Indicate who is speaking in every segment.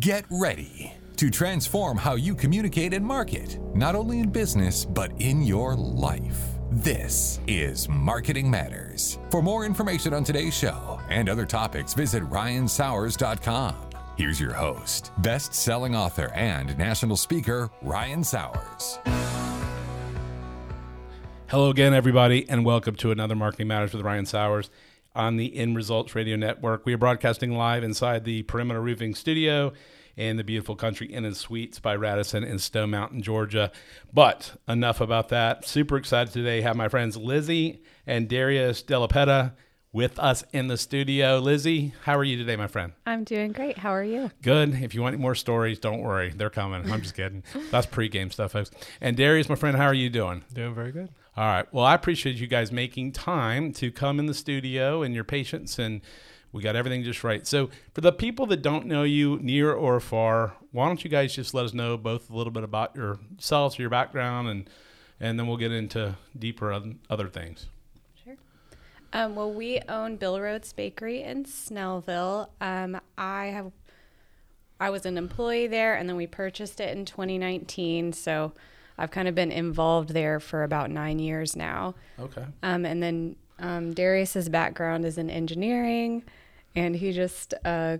Speaker 1: Get ready to transform how you communicate and market, not only in business, but in your life. This is Marketing Matters. For more information on today's show and other topics, visit ryansauers.com. Here's your host, best selling author and national speaker, Ryan Sauers.
Speaker 2: Hello again, everybody, and welcome to another Marketing Matters with Ryan Sauers on the End Resultz Radio Network. We are broadcasting live inside the Perimeter Roofing Studio in the beautiful country Inn and Suites by Radisson in Stone Mountain, Georgia. But enough about that. Super excited today. Have my friends Lizzy and Darius Delapeta with us in the studio. Lizzy, how are you today, my friend?
Speaker 3: I'm doing great. How are you?
Speaker 2: Good. If you want any more stories, don't worry. They're coming. I'm just kidding. That's pregame stuff, folks. And Darius, my friend, how are you doing?
Speaker 4: Doing very good.
Speaker 2: All right. Well, I appreciate you guys making time to come in the studio and your patience, and we got everything just right. So, for the people that don't know you near or far, why don't you guys just let us know both a little bit about yourselves, your background, and and then we'll get into deeper other things.
Speaker 3: Sure. Um, well, we own Bill Rhodes Bakery in Snellville. Um, I have I was an employee there, and then we purchased it in 2019. So I've kind of been involved there for about nine years now.
Speaker 2: Okay.
Speaker 3: Um, and then um, Darius's background is in engineering, and he just uh,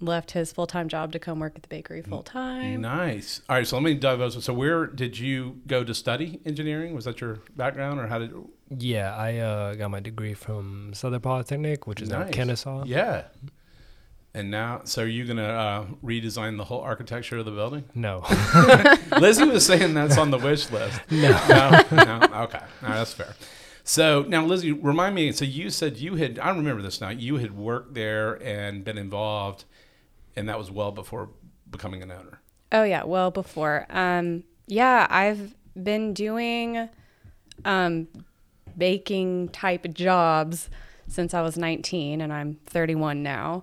Speaker 3: left his full time job to come work at the bakery full time.
Speaker 2: Nice. All right, so let me dive into. So, where did you go to study engineering? Was that your background, or how did?
Speaker 4: Yeah, I uh, got my degree from Southern Polytechnic, which is nice. in Kennesaw.
Speaker 2: Yeah. And now, so are you going to uh, redesign the whole architecture of the building?
Speaker 4: No.
Speaker 2: Lizzy was saying that's on the wish list.
Speaker 4: No.
Speaker 2: No. no? Okay. All right, that's fair. So now, Lizzy, remind me. So you said you had, I remember this now, you had worked there and been involved, and that was well before becoming an owner.
Speaker 3: Oh, yeah, well before. Um, yeah, I've been doing um, baking type jobs since I was 19, and I'm 31 now.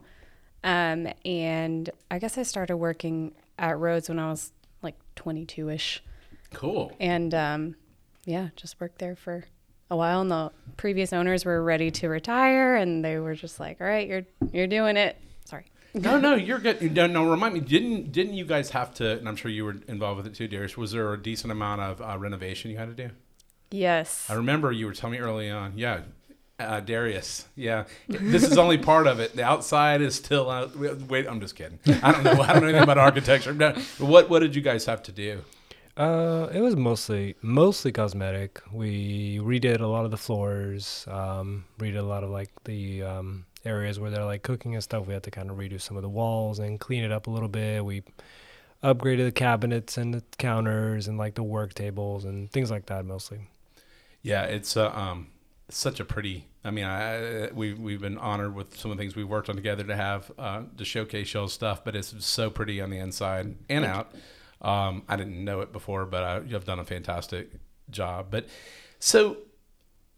Speaker 3: Um, and I guess I started working at Rhodes when I was like 22 ish.
Speaker 2: Cool.
Speaker 3: And um, yeah, just worked there for a while. And the previous owners were ready to retire, and they were just like, "All right, you're you're doing it." Sorry.
Speaker 2: no, no, you're good. No, no, remind me. Didn't didn't you guys have to? And I'm sure you were involved with it too, Darius. Was there a decent amount of uh, renovation you had to do?
Speaker 3: Yes.
Speaker 2: I remember you were telling me early on. Yeah, uh, Darius, yeah. This is only part of it. The outside is still out. Wait, I'm just kidding. I don't know. I don't know anything about architecture. No, what What did you guys have to do?
Speaker 4: Uh, it was mostly mostly cosmetic. We redid a lot of the floors. Um, redid a lot of like the um, areas where they're like cooking and stuff. We had to kind of redo some of the walls and clean it up a little bit. We upgraded the cabinets and the counters and like the work tables and things like that mostly.
Speaker 2: Yeah, it's uh, um, such a pretty I mean, I, we we've been honored with some of the things we've worked on together to have uh, to showcase y'all's stuff, but it's so pretty on the inside and out. Um, I didn't know it before, but I, you've done a fantastic job. But so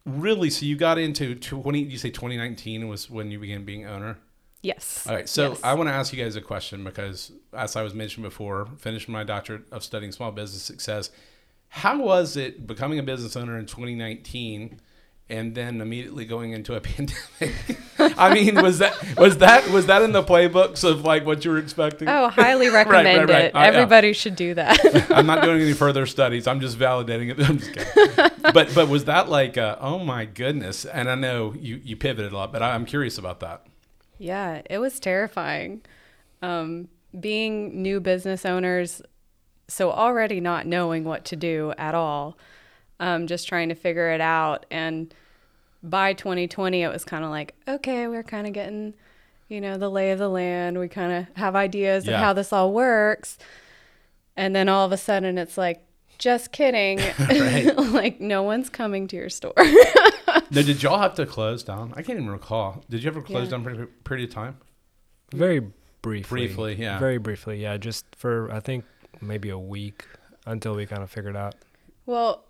Speaker 2: really, so you got into twenty. You say twenty nineteen was when you began being owner.
Speaker 3: Yes.
Speaker 2: All right. So
Speaker 3: yes.
Speaker 2: I want to ask you guys a question because, as I was mentioned before, finished my doctorate of studying small business success. How was it becoming a business owner in 2019? And then immediately going into a pandemic. I mean, was that was that was that in the playbooks of like what you were expecting?
Speaker 3: Oh, highly recommend right, right, right. it. Uh, Everybody yeah. should do that.
Speaker 2: I'm not doing any further studies. I'm just validating it. I'm just kidding. but but was that like uh, oh my goodness? And I know you you pivoted a lot, but I'm curious about that.
Speaker 3: Yeah, it was terrifying. Um, being new business owners, so already not knowing what to do at all um, just trying to figure it out. And by 2020, it was kind of like, okay, we're kind of getting, you know, the lay of the land. We kind of have ideas yeah. of how this all works. And then all of a sudden, it's like, just kidding. like, no one's coming to your store.
Speaker 2: now, did y'all have to close down? I can't even recall. Did you ever close yeah. down for a period of time?
Speaker 4: Very briefly.
Speaker 2: Briefly, yeah.
Speaker 4: Very briefly, yeah. Just for, I think, maybe a week until we kind of figured out.
Speaker 3: Well,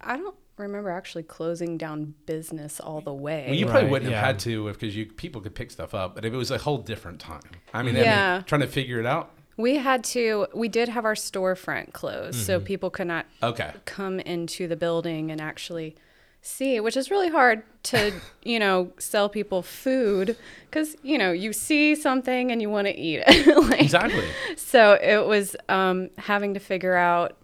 Speaker 3: I don't remember actually closing down business all the way.
Speaker 2: Well, you probably right, wouldn't yeah. have had to because you people could pick stuff up, but if it was a whole different time. I mean, yeah. I mean, trying to figure it out.
Speaker 3: We had to. We did have our storefront closed, mm-hmm. so people could not
Speaker 2: okay.
Speaker 3: come into the building and actually see, which is really hard to, you know, sell people food because, you know, you see something and you want to eat it. like,
Speaker 2: Exactly.
Speaker 3: So it was um, having to figure out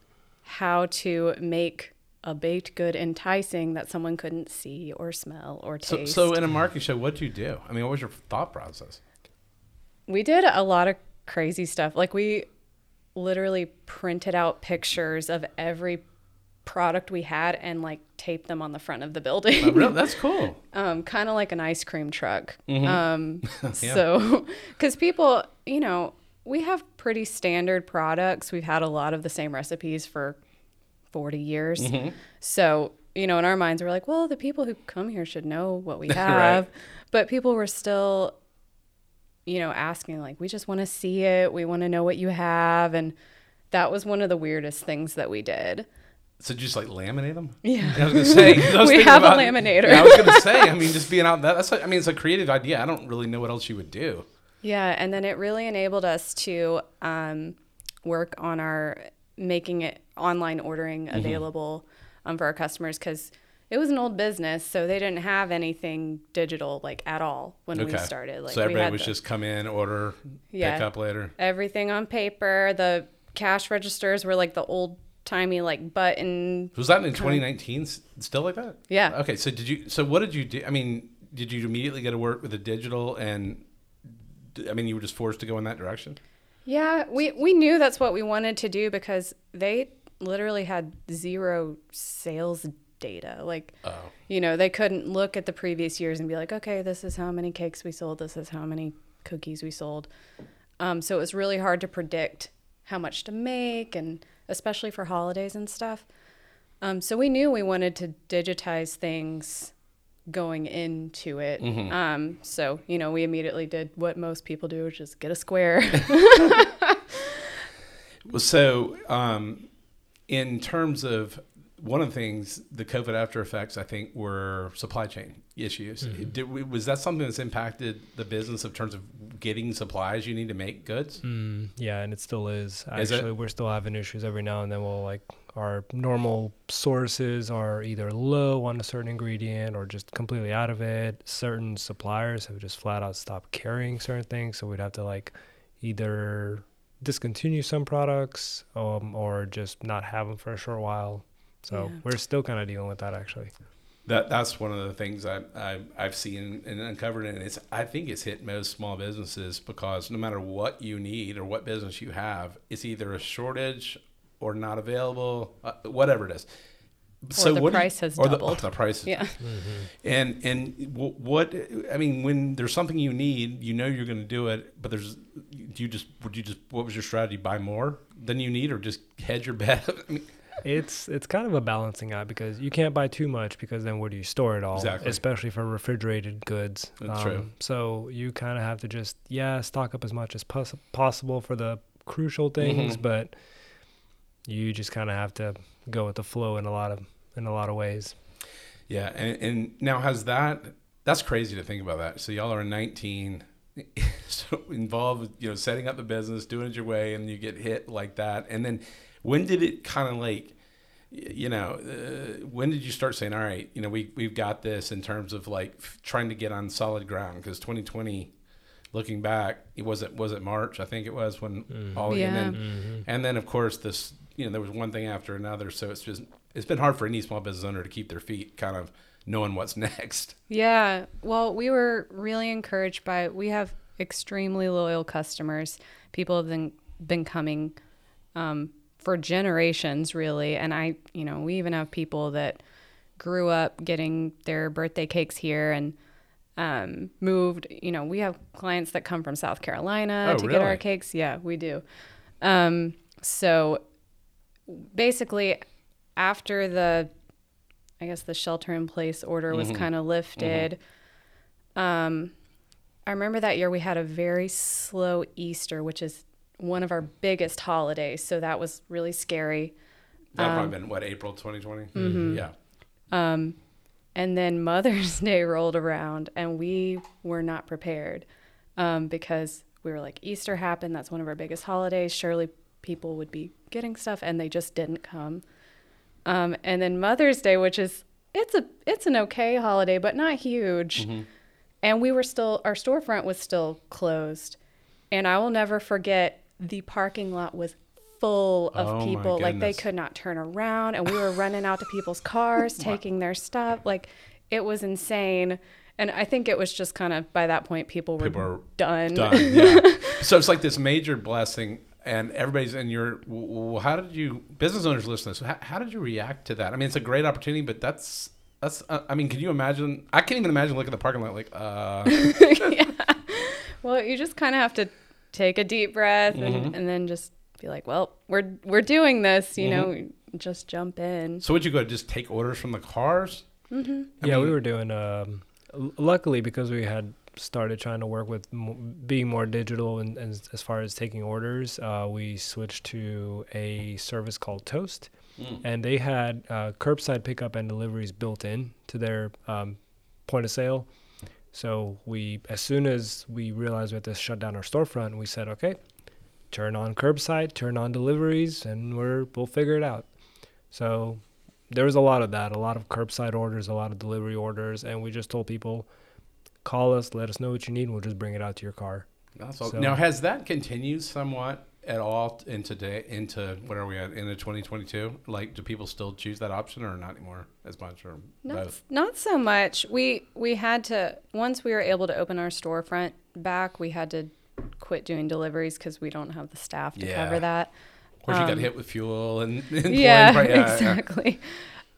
Speaker 3: how to make a baked good enticing that someone couldn't see or smell or taste.
Speaker 2: so in a marketing show, what do you do? I mean, what was your thought process?
Speaker 3: we did a lot of crazy stuff. Like we literally printed out pictures of every product we had and like taped them on the front of the building.
Speaker 2: Oh, really? That's cool.
Speaker 3: um, kind of like an ice cream truck.
Speaker 2: Mm-hmm.
Speaker 3: Um, So, because people, you know, we have pretty standard products. We've had a lot of the same recipes for 40 years.
Speaker 2: Mm-hmm.
Speaker 3: So, you know, in our minds, we're like, well, the people who come here should know what we
Speaker 2: Right.
Speaker 3: have. But people were still, you know, asking, like, we just want to see it. We want to know what you have. And that was one of the weirdest things that we did.
Speaker 2: So just like laminate them?
Speaker 3: Yeah.
Speaker 2: I was gonna say was
Speaker 3: We have a laminator.
Speaker 2: Yeah, I was gonna say. I mean, just being out that, that's. like- I mean, it's a creative idea. I don't really know what else you would do.
Speaker 3: Yeah, and then it really enabled us to um, work on our making it online ordering
Speaker 2: Mm-hmm.
Speaker 3: available um, for our customers because it was an old business, so they didn't have anything digital like at all when we started. Like
Speaker 2: so everybody was
Speaker 3: the-
Speaker 2: just come in, order,
Speaker 3: Yeah.
Speaker 2: pick up later.
Speaker 3: everything on paper. The cash registers were like the old timey like button.
Speaker 2: Was that in 2019 s- still like that?
Speaker 3: Yeah.
Speaker 2: Okay. So did you? So what did you do? I mean, did you immediately get to work with the digital and? I mean, you were just forced to go in that direction.
Speaker 3: Yeah, we we knew that's what we wanted to do because they literally had zero sales data. Like,
Speaker 2: Oh.
Speaker 3: you know, they couldn't look at the previous years and be like, okay, this is how many cakes we sold, this is how many cookies we sold. Um, so it was really hard to predict how much to make, and especially for holidays and stuff. Um, so we knew we wanted to digitize things going into it. Um, so, you know, we immediately did what most people do, which is get a square.
Speaker 2: Well, So, um, in terms of one of the things, the COVID after effects, I think, were supply chain issues. Did we, was that something that's impacted the business in terms of getting supplies you need to make goods?
Speaker 4: Mm, yeah, and it still is.
Speaker 2: Is it?
Speaker 4: Actually, we're still having issues every now and then. We'll like our normal sources are either low on a certain ingredient or just completely out of it. Certain suppliers have just flat out stopped carrying certain things, so we'd have to like either discontinue some products um, or just not have them for a short while. So
Speaker 3: Yeah.
Speaker 4: we're still kind of dealing with that actually.
Speaker 2: That that's one of the things I, I I've seen and uncovered, and it's I think it's hit most small businesses because no matter what you need or what business you have, it's either a shortage or not available, uh, whatever it is.
Speaker 3: The
Speaker 2: what do you-
Speaker 3: price has
Speaker 2: or the-
Speaker 3: doubled.
Speaker 2: the price is
Speaker 3: yeah.
Speaker 2: And and wh- what I mean, when there's something you need, you know you're going to do it. But there's, do you just would you just what was your strategy? Buy more than you need, or just hedge your bet? I mean,
Speaker 4: It's it's kind of a balancing act because you can't buy too much because then where do you store it all?
Speaker 2: Exactly.
Speaker 4: Especially for refrigerated goods.
Speaker 2: That's true.
Speaker 4: So you kind of have to just yeah stock up as much as pos- possible for the crucial things,
Speaker 2: Mhm.
Speaker 4: but you just kind of have to go with the flow in a lot of in a lot of ways.
Speaker 2: yeah, and, and now has that? That's crazy to think about that. So y'all are 19, so involved, you know, setting up the business, doing it your way, and you get hit like that. And then when did it kind of like? You know, uh, when did you start saying, "All right, you know, we we've got this" in terms of like f- trying to get on solid ground? Because 2020, looking back, it was it was it March? I think it was when all and
Speaker 3: Yeah.
Speaker 2: then and then of course this you know there was one thing after another. So it's just it's been hard for any small business owner to keep their feet kind of knowing what's next.
Speaker 3: Yeah. Well, we were really encouraged by we have extremely loyal customers. People have been been coming um, for generations, really. And I, you know, we even have people that grew up getting their birthday cakes here and um, moved. You know, we have clients that come from South Carolina
Speaker 2: Oh,
Speaker 3: to get our cakes. Yeah, we do. Um, so basically, after the I guess the shelter in place order was kind of lifted. Um, I remember that year we had a very slow Easter, which is one of our biggest holidays. So that was really scary.
Speaker 2: That
Speaker 3: Um,
Speaker 2: probably been what April 2020.
Speaker 3: mm-hmm.
Speaker 2: Yeah.
Speaker 3: And then Mother's Day rolled around, and we were not prepared um, because we were like, Easter happened. That's one of our biggest holidays. Surely people would be getting stuff, and they just didn't come. Um, and then Mother's Day, which is it's a it's an okay holiday, but not huge.
Speaker 2: Mm-hmm.
Speaker 3: And we were still our storefront was still closed. And I will never forget the parking lot was full of
Speaker 2: Oh,
Speaker 3: people. Like they could not turn around and we were running out to people's cars, taking their stuff. Like it was insane. And I think it was just kind of by that point people were
Speaker 2: People
Speaker 3: done.
Speaker 2: done. Yeah. so it's like this major blessing, and everybody's in your. w- w- How did you, business owners listen to this? How, how did you react to that? I mean, it's a great opportunity, but that's that's. Uh, I mean, can you imagine? I can't even imagine looking at the parking lot like, uh,
Speaker 3: Well, you just kind of have to take a deep breath and,
Speaker 2: Mm-hmm.
Speaker 3: and then just be like, well, we're we're doing this, you know, just jump in.
Speaker 2: so would you go just take orders from the cars? I
Speaker 4: yeah, we were doing. Um, luckily, because we had started trying to work with mo- being more digital and, and as far as taking orders, uh, we switched to a service called Toast, and they had uh, curbside pickup and deliveries built in to their um, point of sale. So we, as soon as we realized we had to shut down our storefront, we said, okay, turn on curbside, turn on deliveries, and we're we'll figure it out. So there was a lot of that, a lot of curbside orders, a lot of delivery orders, and we just told people, call us, let us know what you need, and we'll just bring it out to your car.
Speaker 2: That's all.
Speaker 4: So-
Speaker 2: now, has that continued somewhat at all into day into what are we at into 2022? Like, do people still choose that option or not anymore as much or
Speaker 3: Not
Speaker 2: both?
Speaker 3: not so much. We we had to once we were able to open our storefront back, we had to quit doing deliveries because we don't have the staff to
Speaker 2: Yeah.
Speaker 3: cover that.
Speaker 2: Of course, you got
Speaker 3: Um,
Speaker 2: hit with fuel and, and
Speaker 3: yeah,
Speaker 2: flying pri- yeah, yeah.
Speaker 3: exactly.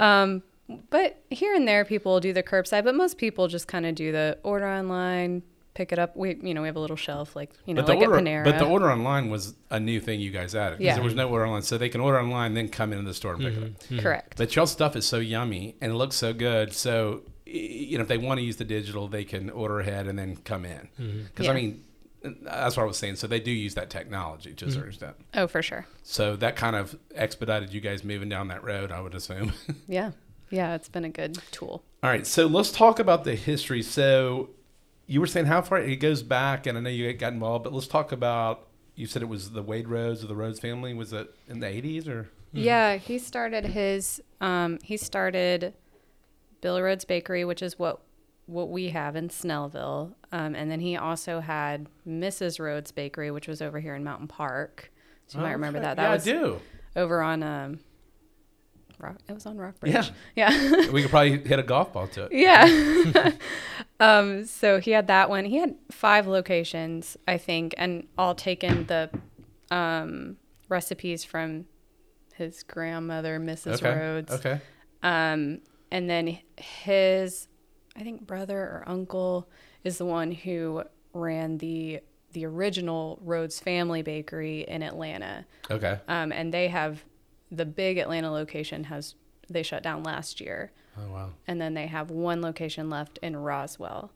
Speaker 3: Um, but here and there, people do the curbside, but most people just kind of do the order online, pick it up. We, you know, we have a little shelf like you know,
Speaker 2: But the
Speaker 3: like
Speaker 2: order,
Speaker 3: at Panera.
Speaker 2: but the order online was a new thing you guys added. 'cause
Speaker 3: Yeah.
Speaker 2: there was no order online, so they can order online, then come into the store and pick it up. Mm-hmm. Mm-hmm.
Speaker 3: Correct.
Speaker 2: But y'all stuff is so yummy and it looks so good. So you know, if they want to use the digital, they can order ahead and then come in. Mm-hmm. Because I
Speaker 3: Yeah.
Speaker 2: mean, that's what I was saying. So they do use that technology to a certain extent.
Speaker 3: Oh, for sure.
Speaker 2: So that kind of expedited you guys moving down that road, I would assume.
Speaker 3: Yeah, yeah. It's been a good tool.
Speaker 2: All right, so let's talk about the history. So you were saying how far it goes back, and I know you got involved, but let's talk about. You said it was the Wade Rhodes or the Rhodes family. Was it in the eighties or?
Speaker 3: Yeah, he started his. Um, he started Bill Rhodes Bakery, which is what what we have in Snellville, um, and then he also had Mrs. Rhodes Bakery, which was over here in Mountain Park. So you might remember
Speaker 2: Okay.
Speaker 3: that. That
Speaker 2: yeah,
Speaker 3: was
Speaker 2: I do.
Speaker 3: over on. Um, Rock, it was on Rockbridge.
Speaker 2: Yeah.
Speaker 3: Yeah.
Speaker 2: we could probably hit a golf ball to it.
Speaker 3: Yeah. um, so he had that one. He had five locations, I think, and all taken the um, recipes from his grandmother, Mrs.
Speaker 2: Okay.
Speaker 3: Rhodes.
Speaker 2: Okay.
Speaker 3: Um, and then his, I think, brother or uncle is the one who ran the the original Rhodes Family Bakery in Atlanta.
Speaker 2: Okay.
Speaker 3: Um, and they have the big Atlanta location has they shut down last year
Speaker 2: Oh wow.
Speaker 3: and then they have one location left in Roswell.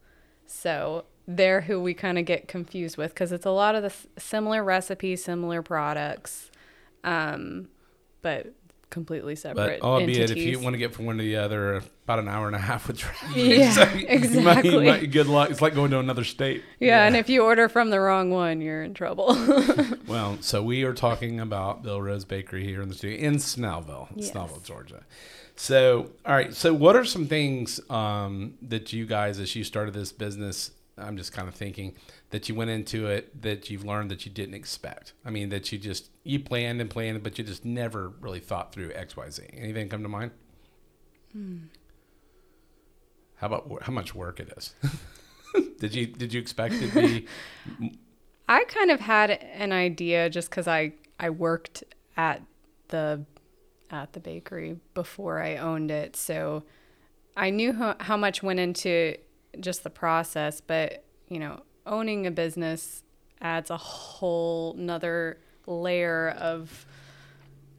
Speaker 3: So they're who we kind of get confused with because it's a lot of the s- similar recipes, similar products, um, but completely
Speaker 2: But
Speaker 3: separate
Speaker 2: albeit,
Speaker 3: entities.
Speaker 2: if you want to get from one to the other, about an hour and a half with traffic.
Speaker 3: Yeah,
Speaker 2: So you might-
Speaker 3: exactly.
Speaker 2: you might- good luck. It's like going to another state.
Speaker 3: yeah, and if you order from the wrong one, you're in trouble.
Speaker 2: Well, so we are talking about Bill Rhodes Bakery here in the studio in Snellville,
Speaker 3: Yes.
Speaker 2: Snellville, Georgia. So, all right. So, what are some things um, that you guys, as you started this business, I'm just kind of thinking that you went into it that you've learned that you didn't expect. I mean, that you just you planned and planned, but you just never really thought through X, Y, Z. Anything come to mind? Hmm. How about how much work it is? did you did you expect it to be?
Speaker 3: I kind of had an idea just because I I worked at the at the bakery before I owned it, so I knew how, how much went into just the process. But you know, owning a business adds a whole nother layer of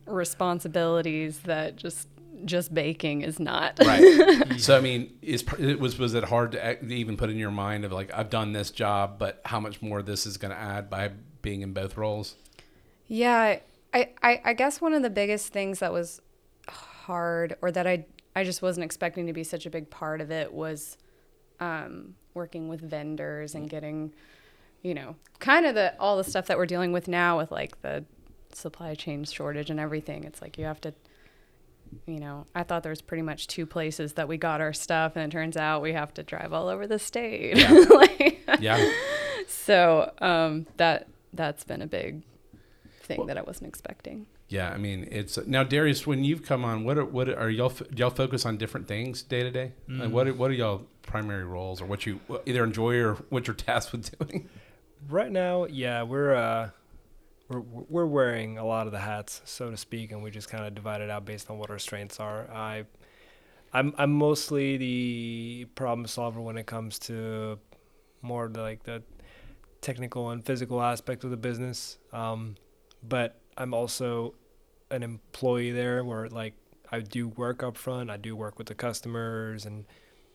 Speaker 3: responsibilities that just just baking is not.
Speaker 2: right so i mean is it was was it hard to even put in your mind of like i've done this job but how much more this is going to add by being in both roles
Speaker 3: Yeah, I, I, I guess one of the biggest things that was hard or that I, I just wasn't expecting to be such a big part of it was um, working with vendors and getting, you know, kind of the all the stuff that we're dealing with now with like the supply chain shortage and everything. It's like you have to you know, I thought there was pretty much two places that we got our stuff, and it turns out we have to drive all over the state.
Speaker 2: Yeah.
Speaker 3: like,
Speaker 2: Yeah.
Speaker 3: so um, that that's been a big thing
Speaker 2: Well-
Speaker 3: that I wasn't expecting.
Speaker 2: Yeah, I mean, it's now Darius. When you've come on, what are what are y'all y'all focus on different things day to day? Like what are, what are y'all primary roles, or what you either enjoy or what you're tasked with doing?
Speaker 4: Right now, yeah, we're uh, we're we're wearing a lot of the hats, so to speak, and we just kind of divide it out based on what our strengths are. I, I'm I'm mostly the problem solver when it comes to more of the, like the technical and physical aspect of the business. Um, but I'm also an employee there, where like I do work up front. I do work with the customers and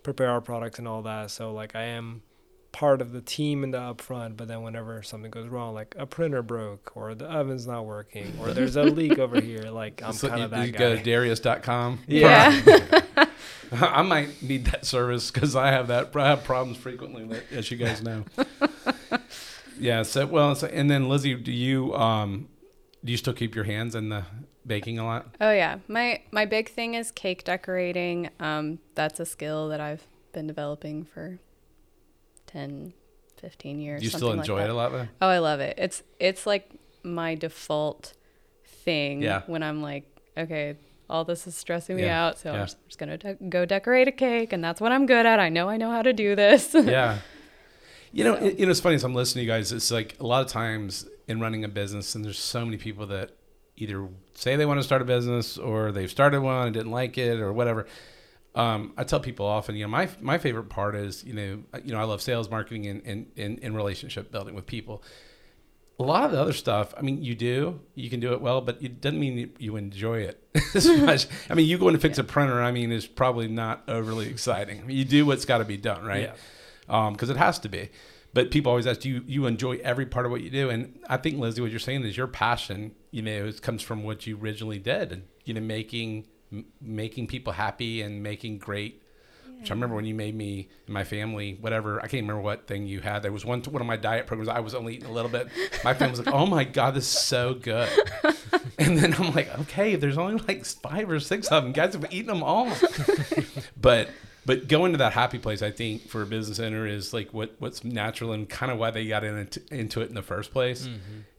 Speaker 4: prepare our products and all that. So like I am part of the team in the upfront, but then whenever something goes wrong, like a printer broke or the oven's not working or there's a leak over here, like I'm
Speaker 2: So
Speaker 4: kind of that
Speaker 2: you
Speaker 4: guy.
Speaker 2: go to Darius.com.
Speaker 3: Yeah.
Speaker 2: I might need that service because I have that. I have problems frequently, as you guys know. yeah. So well, so, and then Lizzy, do you um, do you still keep your hands in the baking a lot?
Speaker 3: Oh yeah, my my big thing is cake decorating. Um, that's a skill that I've been developing for 10, 15 years.
Speaker 2: Do you still
Speaker 3: like
Speaker 2: enjoy
Speaker 3: that.
Speaker 2: it a lot though?
Speaker 3: Oh, I love it. It's it's like my default thing
Speaker 2: Yeah.
Speaker 3: when I'm like, okay, all this is stressing me
Speaker 2: Yeah,
Speaker 3: out, so
Speaker 2: yeah.
Speaker 3: I'm just, just gonna de- go decorate a cake, and that's what I'm good at. I know I know how to do this.
Speaker 2: yeah. You know,
Speaker 3: So-
Speaker 2: it, you know, it's funny as I'm listening to you guys. It's like a lot of times in running a business, and there's so many people that either say they want to start a business or they've started one and didn't like it or whatever. Um, I tell people often, you know, my my favorite part is, you know, you know, I love sales, marketing, and and, and, and relationship building with people. A lot of the other stuff, I mean, you do, you can do it well, but it doesn't mean you enjoy it as much. I mean, you going to fix a printer, I mean, is probably not overly exciting. I mean, you do what's got to be done, right?
Speaker 4: Yeah.
Speaker 2: because it has to be. But people always ask, do you, you enjoy every part of what you do? And I think, Lizzy, what you're saying is your passion, you know, it comes from what you originally did, and you know, making m- making people happy and making great. Which I remember when you made me and my family, whatever. I can't remember what thing you had. There was one one of my diet programs. I was only eating a little bit. My family was like, "Oh my god, this is so good." And then I'm like, "Okay, there's only like five or six of them. Guys have eaten them all." but but going to that happy place, I think for a business owner is like what what's natural and kind of why they got into, into it in the first place.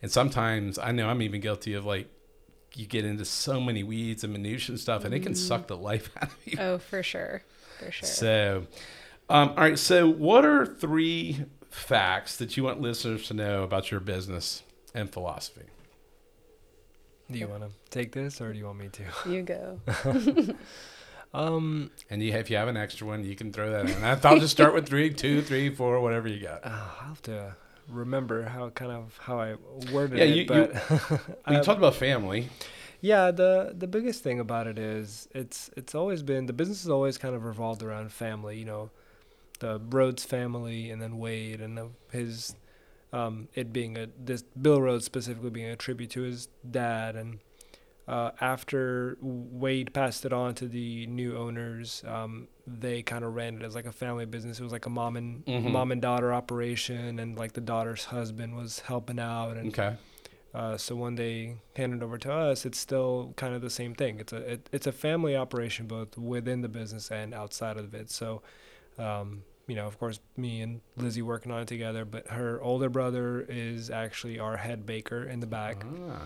Speaker 2: And sometimes I know I'm even guilty of like you get into so many weeds and minutiae and stuff, and it can suck the life out of you.
Speaker 3: oh, for sure, for sure.
Speaker 2: So, um, all right. So, what are three facts that you want listeners to know about your business and philosophy?
Speaker 4: Do you want to take this or do you want me to?
Speaker 3: you go.
Speaker 4: Um,
Speaker 2: And you, if you have an extra one, you can throw that in. I- I'll just start with three, two, three, four, whatever you got.
Speaker 4: uh, I'll have to remember how kind of how I worded
Speaker 2: Yeah,
Speaker 4: it,
Speaker 2: you- you-
Speaker 4: but
Speaker 2: We
Speaker 4: I-
Speaker 2: talked about family.
Speaker 4: Yeah, the the biggest thing about it is it's it's always been the business has always kind of revolved around family. You know, the Rhodes family, and then Wade, and the, his um, it being a this Bill Rhodes specifically being a tribute to his dad, and uh, after Wade passed it on to the new owners, um, they kind of ran it as like a family business. It was like a mom and
Speaker 2: Mhm.
Speaker 4: mom and daughter operation, and like the daughter's husband was helping out, and
Speaker 2: Okay.
Speaker 4: uh, so when they hand it over to us, it's still kind of the same thing. It's a it, it's a family operation both within the business and outside of it. So, um, you know, of course, me and Lizzy working on it together, but her older brother is actually our head baker in the back.
Speaker 2: Ah,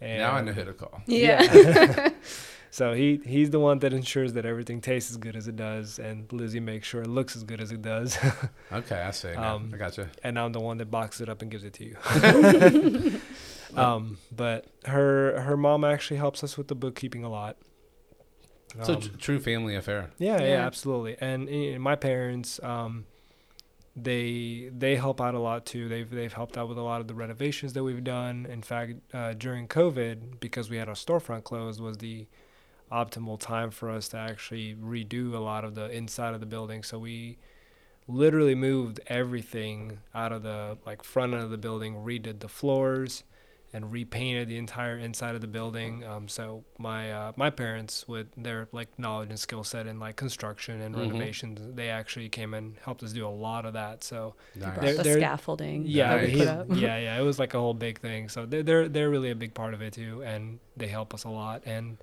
Speaker 4: And
Speaker 2: now I know who to call.
Speaker 3: Yeah.
Speaker 4: so he he's the one that ensures that everything tastes as good as it does, and Lizzy makes sure it looks as good as it does,
Speaker 2: Okay, I see.
Speaker 4: Um,
Speaker 2: I got you.
Speaker 4: and I'm the one that boxes it up and gives it to you. um, but her her mom actually helps us with the bookkeeping a lot.
Speaker 2: So
Speaker 4: Um,
Speaker 2: tr- true family affair.
Speaker 4: yeah, yeah,
Speaker 3: Yeah.
Speaker 4: absolutely. And, eh, my parents, um, they they help out a lot too. They've they've helped out with a lot of the renovations that we've done. In fact, uh, during COVID, because we had our storefront closed, was the optimal time for us to actually redo a lot of the inside of the building. So we literally moved everything out of the like front end of the building, redid the floors, and repainted the entire inside of the building. Um, so my uh, my parents, with their like knowledge and skill set in like construction and
Speaker 2: Mhm.
Speaker 4: renovations, they actually came and helped us do a lot of that. So
Speaker 2: Nice.
Speaker 4: They're-
Speaker 3: the
Speaker 4: they're-
Speaker 3: scaffolding.
Speaker 4: yeah,
Speaker 3: that we
Speaker 2: Nice.
Speaker 3: put
Speaker 4: he-
Speaker 3: up.
Speaker 4: yeah, yeah, it was like a whole big thing. So they're they're they're really a big part of it too, and they help us a lot. And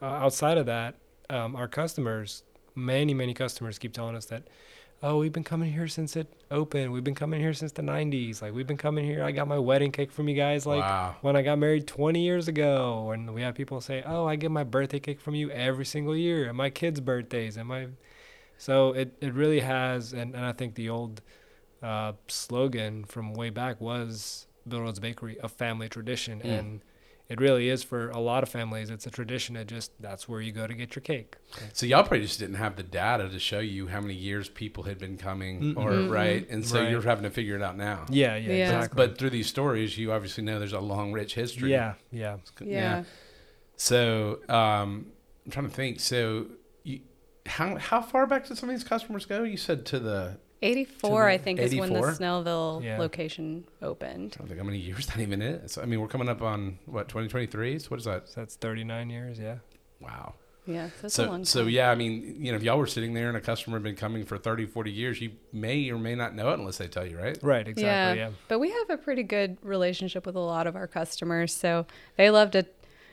Speaker 4: uh, outside of that, um, our customers, many many customers, keep telling us that, oh, we've been coming here since it opened. We've been coming here since the '90s. Like we've been coming here. I got my wedding cake from you guys. Like
Speaker 2: Wow.
Speaker 4: when I got married 20 years ago. And we have people say, oh, I get my birthday cake from you every single year, and my kids' birthdays, and my. So it, it really has, and, and I think the old uh, slogan from way back was Bill Rhodes Bakery, a family tradition.
Speaker 2: Mm.
Speaker 4: And it really is for a lot of families. It's a tradition. It just, that's where you go to get your cake.
Speaker 2: So y'all probably just didn't have the data to show you how many years people had been coming, or
Speaker 3: Mm-mm.
Speaker 2: right, and so
Speaker 4: Right.
Speaker 2: you're having to figure it out now.
Speaker 4: Yeah, yeah,
Speaker 3: Yeah.
Speaker 4: exactly.
Speaker 2: But through these stories, you obviously know there's a long, rich history.
Speaker 4: yeah, yeah.
Speaker 3: Yeah.
Speaker 2: So um, I'm trying to think. So you, how how far back did some of these customers go? You said to the
Speaker 3: 84, I think, is when the Snellville
Speaker 4: Yeah.
Speaker 3: location opened.
Speaker 2: I don't think how many years that even is. I mean, we're coming up on what 2023. So what is that?
Speaker 4: So that's 39 years, yeah.
Speaker 2: Wow.
Speaker 3: Yeah, so a
Speaker 2: So
Speaker 3: long time.
Speaker 2: so yeah, I mean, you know, if y'all were sitting there and a customer had been coming for 30, 40 years, you may or may not know it unless they tell you, right?
Speaker 4: Right, exactly,
Speaker 3: yeah.
Speaker 4: yeah.
Speaker 3: But we have a pretty good relationship with a lot of our customers, so they love to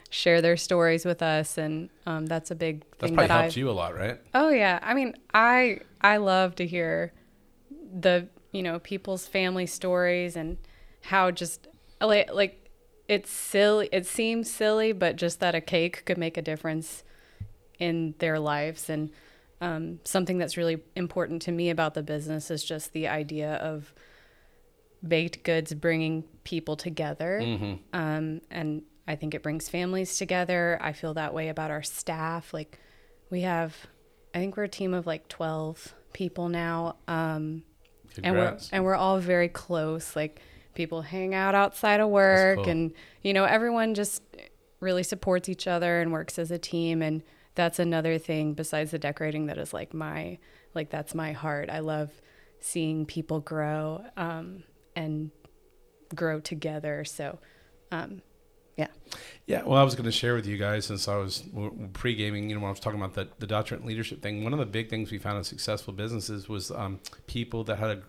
Speaker 3: share their stories with us, and um, that's a big
Speaker 2: That's
Speaker 3: thing
Speaker 2: probably
Speaker 3: that I.
Speaker 2: helped you a lot, right?
Speaker 3: Oh yeah, I mean, I I love to hear the you know people's family stories and how just like like it's silly. It seems silly, but just that a cake could make a difference in their lives and um, something that's really important to me about the business is just the idea of baked goods bringing people together
Speaker 2: Mm-hmm.
Speaker 3: um, and I think it brings families together. I feel that way about our staff. Like we have, I think we're a team of like twelve people now, um, and we're and we're all very close. Like people hang out outside of work,
Speaker 2: cool.
Speaker 3: and you know everyone just really supports each other and works as a team. And that's another thing besides the decorating that is like my like that's my heart. I love seeing people grow um, and grow together. So. Um, yeah.
Speaker 2: Yeah, well, I was going to share with you guys since I was pre gaming, you know, when I was talking about the, the doctorate leadership thing. One of the big things we found in successful businesses was um, people that had a,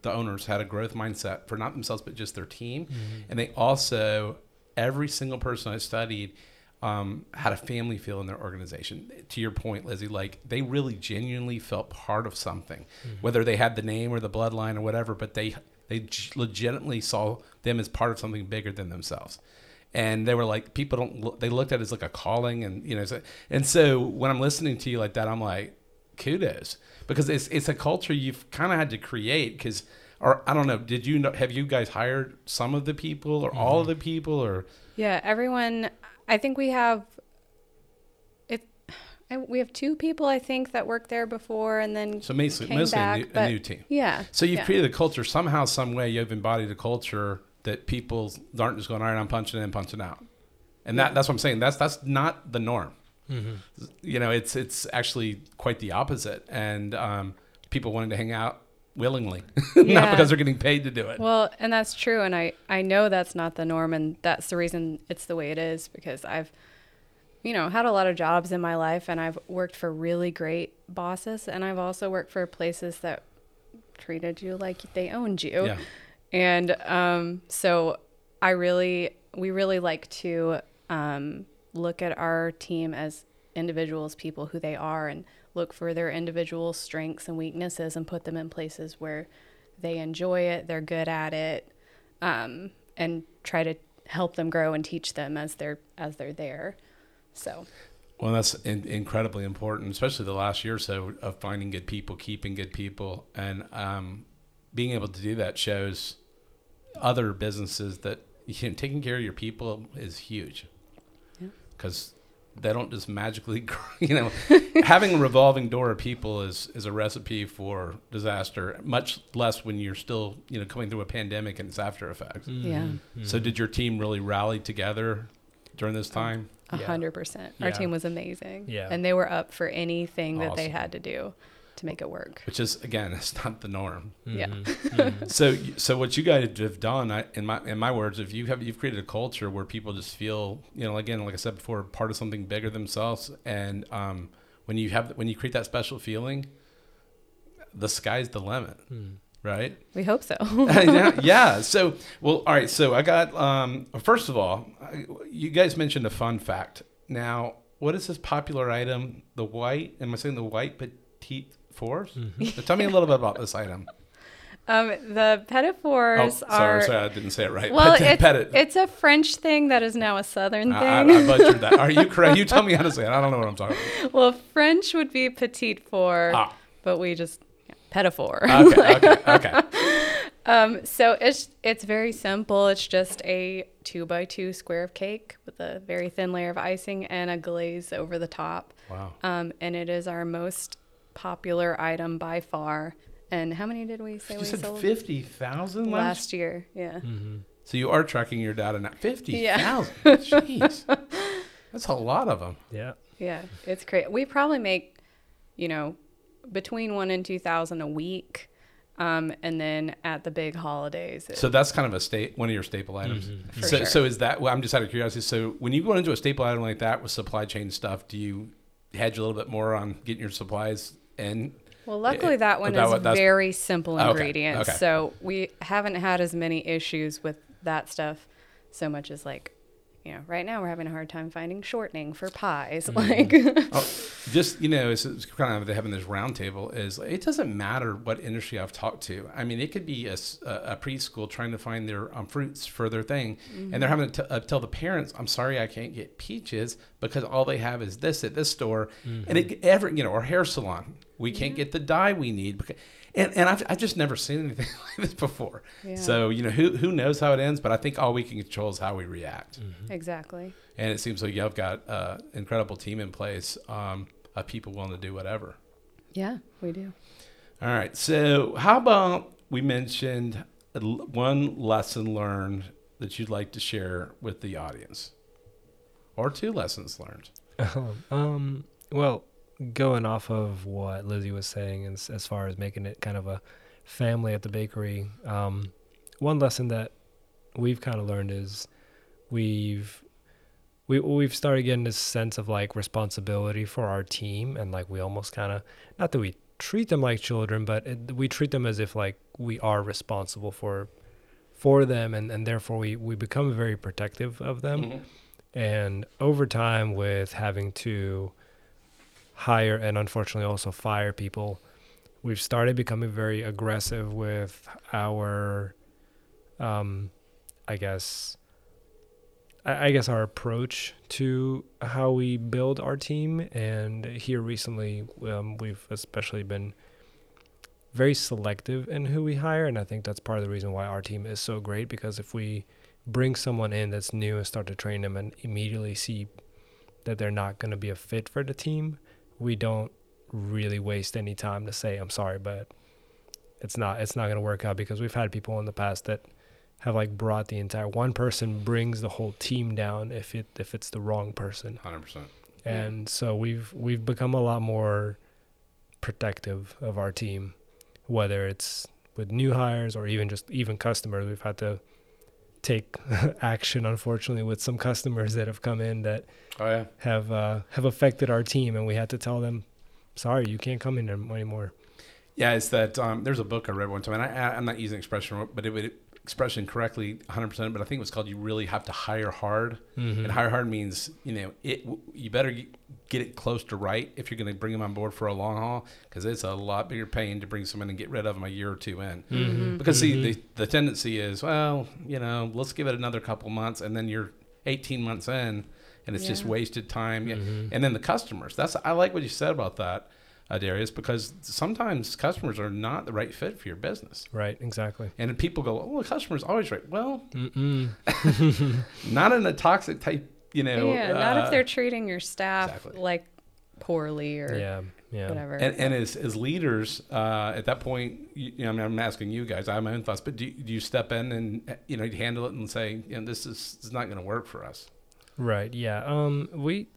Speaker 2: the owners had a growth mindset for not themselves, but just their team. And they also, every single person I studied, um, had a family feel in their organization. To your point, Lizzy, like they really genuinely felt part of something, whether they had the name or the bloodline or whatever, but they, they legitimately saw them as part of something bigger than themselves and they were like people don't look, they looked at it as like a calling and you know so, and so when i'm listening to you like that i'm like kudos because it's it's a culture you've kind of had to create because or i don't know did you know have you guys hired some of the people or all of the people or
Speaker 3: Yeah, everyone. I think we have it. We have two people I think that worked there before, and then
Speaker 2: so mostly, mostly
Speaker 3: back.
Speaker 2: a, new, a new team
Speaker 3: Yeah.
Speaker 2: so you've
Speaker 3: yeah.
Speaker 2: created a culture somehow some way you've embodied a culture that people aren't just going all right i'm punching in punching out. And that that's what i'm saying. That's that's not the norm. You know it's it's actually quite the opposite. And um, people wanting to hang out willingly not because they're getting paid to do it.
Speaker 3: Well, and that's true, and I I know that's not the norm, and that's the reason it's the way it is because I've, you know, had a lot of jobs in my life, and I've worked for really great bosses, and I've also worked for places that treated you like they owned you.
Speaker 2: yeah
Speaker 3: And um, so I really, we really like to um, look at our team as individuals, people who they are, and look for their individual strengths and weaknesses and put them in places where they enjoy it, they're good at it, um, and try to help them grow and teach them as they're as they're there. So
Speaker 2: well that's in, incredibly important especially the last year or so of finding good people keeping good people and um, being able to do that shows other businesses that you know, taking care of your people is huge
Speaker 3: Yeah.
Speaker 2: because they don't just magically grow, you know having a revolving door of people is is a recipe for disaster much less when you're still you know coming through a pandemic and its after effects mm-hmm.
Speaker 3: yeah,
Speaker 2: so did your team really rally together during this time
Speaker 3: a hundred percent. Our
Speaker 4: Yeah.
Speaker 3: team was amazing.
Speaker 4: Yeah.
Speaker 3: and they were up for anything that they had to do to make it work.
Speaker 2: which is again it's not the norm
Speaker 3: Yeah.
Speaker 4: Mm-hmm.
Speaker 2: so so what you guys have done I, in my in my words if you have you've created a culture where people just feel you know again like i said before part of something bigger themselves and um, when you have when you create that special feeling the sky's the limit right
Speaker 3: We hope so.
Speaker 2: yeah, yeah. So, well, all right. So I got, um, first of all, I, you guys mentioned a fun fact. Now, what is this popular item? The white? Am I saying the white petite fours? So tell me a little bit about this item.
Speaker 3: Um, the petit
Speaker 2: Oh, sorry,
Speaker 3: are
Speaker 2: sorry, I didn't say it right.
Speaker 3: well, it's, it's a French thing that is now a Southern
Speaker 2: I, I,
Speaker 3: thing.
Speaker 2: I butchered that. Are you correct? You tell me how to say it. I don't know what I'm talking about.
Speaker 3: well, French would be petite four,
Speaker 2: Ah.
Speaker 3: but we just yeah, petit four.
Speaker 2: Okay, okay, okay.
Speaker 3: Um, so it's it's very simple. It's just a two by two square of cake with a very thin layer of icing and a glaze over the top.
Speaker 2: Wow.
Speaker 3: Um, and it is our most popular item by far. And how many did we say
Speaker 2: You
Speaker 3: we
Speaker 2: said
Speaker 3: sold
Speaker 2: 50,000 last
Speaker 3: last year? Yeah.
Speaker 2: So you are tracking your data now. 50,000.
Speaker 3: Yeah.
Speaker 2: Jeez. That's a lot of them.
Speaker 4: Yeah.
Speaker 3: Yeah, it's great. We probably make, you know, between one and two thousand a week, um, and then at the big holidays. it-
Speaker 2: So that's kind of a state one of your staple items.
Speaker 3: For
Speaker 2: So,
Speaker 3: sure.
Speaker 2: so is that? Well, I'm just out of curiosity. So when you go into a staple item like that with supply chain stuff, do you hedge a little bit more on getting your supplies in?
Speaker 3: well, luckily that one is very simple ingredients,
Speaker 2: okay.
Speaker 3: so we haven't had as many issues with that stuff, so much as like, you know, right now we're having a hard time finding shortening for pies.
Speaker 2: Mm-hmm.
Speaker 3: Like,
Speaker 2: Oh, just you know, it's, it's kind of having this roundtable is it doesn't matter what industry I've talked to. I mean, it could be a preschool trying to find their um, fruits for their thing, and they're having to t- uh, tell the parents, "I'm sorry, I can't get peaches because all they have is this at this store," and it mm-hmm. ever you know, or hair salon, we can't mm-hmm. get the dye we need because. And, and I've, I've just never seen anything like this before.
Speaker 3: Yeah.
Speaker 2: So, you know, who, who knows how it ends, but I think all we can control is how we react mm-hmm.
Speaker 3: exactly.
Speaker 2: and it seems like you've got an incredible team in place um, of people willing to do whatever.
Speaker 3: Yeah, we do.
Speaker 2: All right, so how about we mentioned one lesson learned that you'd like to share with the audience, or two lessons learned.
Speaker 4: um, well, going off of what Lizzy was saying, as, as far as making it kind of a family at the bakery, um, one lesson that we've kind of learned is we've we we've started getting this sense of like responsibility for our team, and like we almost kind of not that we treat them like children, but it, we treat them as if like we are responsible for for them, and and therefore we we become very protective of them. And over time, with having to hire and unfortunately also fire people, we've started becoming very aggressive with our, um, I guess, I, guess our approach to how we build our team. And here recently, um, we've especially been very selective in who we hire, and I think that's part of the reason why our team is so great. Because if we bring someone in that's new and start to train them and immediately see that they're not going to be a fit for the team, we don't really waste any time to say, "I'm sorry, but it's not it's not going to work out." Because we've had people in the past that have like brought the entire one person brings the whole team down if it if it's the wrong person
Speaker 2: Hundred percent.
Speaker 3: Yeah.
Speaker 4: and so we've we've become a lot more protective of our team whether it's with new hires or even just even customers we've had to take action unfortunately with some customers that have come in that
Speaker 2: Oh yeah.
Speaker 4: have uh, have affected our team and we had to tell them sorry you can't come in anymore
Speaker 2: Yeah, it's that um, there's a book I read one time, and I, I'm not using expression, but it would expression correctly 100%. But I think it was called "You really have to hire hard,"
Speaker 4: Mm-hmm.
Speaker 2: and hire hard means you know it. You better get- get it close to right if you're going to bring them on board for a long haul, because it's a lot bigger pain to bring someone and get rid of them a year or two in.
Speaker 4: Mm-hmm.
Speaker 2: Because see, the the tendency is, well, you know, let's give it another couple months, and then you're 18 months in, and it's just wasted time.
Speaker 4: Mm-hmm.
Speaker 2: And then the customers. That's I like what you said about that, uh, Darius, because sometimes customers are not the right fit for your business.
Speaker 4: right exactly
Speaker 2: And people go, "Oh, the customer's always right." Well, not in a toxic type, you know.
Speaker 3: yeah, not
Speaker 2: uh,
Speaker 3: if they're treating your staff
Speaker 2: exactly.
Speaker 3: like poorly or
Speaker 4: yeah yeah
Speaker 3: whatever.
Speaker 2: And, and as, as leaders, uh, at that point, you, you know, I mean, I'm asking you guys. I have my own thoughts, but do, do you step in and you know handle it and say, you know, this is, this is not going to work for us?
Speaker 4: Right. Yeah. Um. We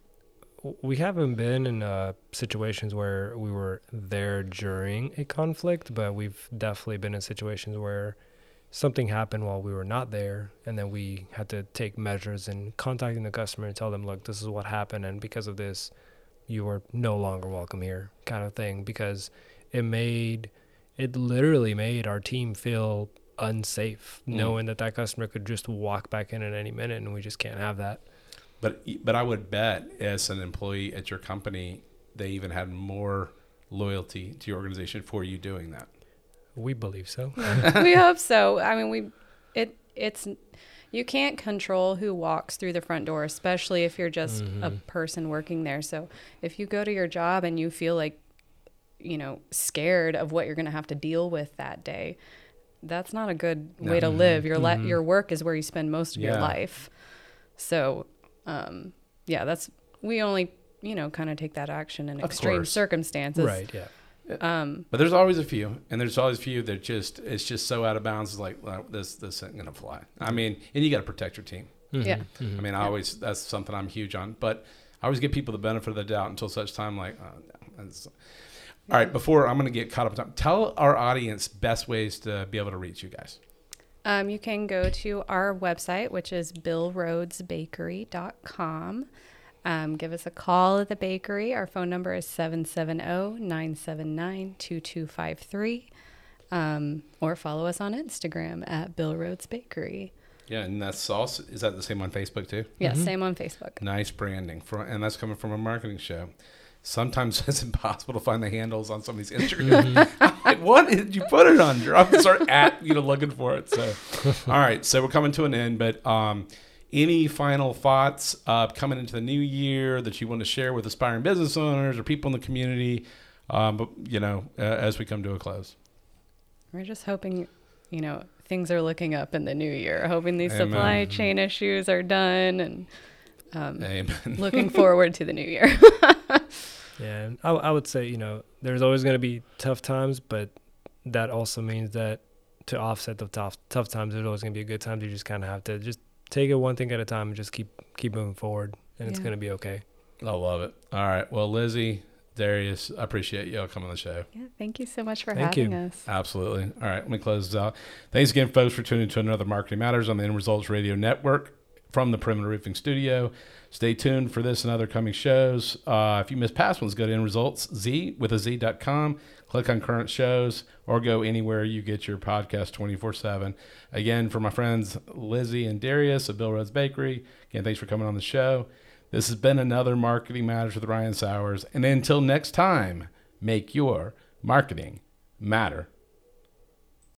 Speaker 4: we haven't been in uh, situations where we were there during a conflict, but we've definitely been in situations where something happened while we were not there, and then we had to take measures and contacting the customer and tell them, look, this is what happened, and because of this, you are no longer welcome here, kind of thing. Because it made it literally made our team feel unsafe,
Speaker 2: Mm.
Speaker 4: knowing that that customer could just walk back in at any minute, and we just can't have that.
Speaker 2: But but I would bet as an employee at your company, they even had more loyalty to your organization for you doing that.
Speaker 4: We believe so.
Speaker 3: we hope so. I mean, we it it's you can't control who walks through the front door, especially if you're just a mm-hmm. person working there. So if you go to your job and you feel like you know scared of what you're going to have to deal with that day, that's not a good way to live. Your li- mm-hmm. your work is where you spend most of your life. So, um, yeah, that's we only you know kind of take that action in
Speaker 2: Of
Speaker 3: extreme
Speaker 2: course.
Speaker 3: circumstances.
Speaker 4: right. Yeah.
Speaker 3: Um,
Speaker 2: But there's always a few, and there's always a few that just it's just so out of bounds. It's like well, this this isn't gonna fly. I mean, and you got to protect your team.
Speaker 3: Yeah.
Speaker 2: I mean, I always that's something I'm huge on. But I always give people the benefit of the doubt until such time like, oh, no. That's- all right. Before I'm going to get caught up in time, tell our audience best ways to be able to reach you guys.
Speaker 3: Um, you can go to our website, which is billrhodesbakery.com. Um, give us a call at the bakery. Our phone number is 770 979 2253. Um, Or follow us on Instagram at Bill Rhodes Bakery.
Speaker 2: Yeah, and that's sauce. Is that the same on Facebook too?
Speaker 3: Yeah, same on Facebook.
Speaker 2: Nice branding, for, and that's coming from a marketing show. Sometimes it's impossible to find the handles on some of these Instagram. I'm like, what did you put it under? I'm gonna start at you know looking for it. So, all right, so we're coming to an end, but um, any final thoughts uh, coming into the new year that you want to share with aspiring business owners or people in the community? Um, but you know, uh, as we come to a close.
Speaker 3: We're just hoping, you know, things are looking up in the new year, hoping these
Speaker 2: Amen.
Speaker 3: supply chain issues are done and um, looking forward to the new year.
Speaker 4: Yeah, I, I would say you know there's always going to be tough times, but that also means that to offset the tough tough times, there's always going to be a good time. You just kind of have to just take it one thing at a time and just keep keep moving forward, and it's going to be okay.
Speaker 2: I love it. All right, well, Lizzy, Darius, I appreciate y'all coming on the show.
Speaker 3: yeah, thank you so much for
Speaker 4: Thank
Speaker 3: having
Speaker 4: you.
Speaker 3: us.
Speaker 2: Absolutely. All right, let me close this out. Thanks again, folks, for tuning in to another Marketing Matters on the End Resultz Radio Network from the Perimeter Roofing Studio. Stay tuned for this and other coming shows. Uh, if you missed past ones, go to End Results Z with a Z.com, click on current shows, or go anywhere you get your podcast 24 7. Again, for my friends Lizzy and Darius of Bill Rhodes Bakery, again, thanks for coming on the show. This has been another Marketing Matters with Ryan Sauers. And until next time, make your marketing matter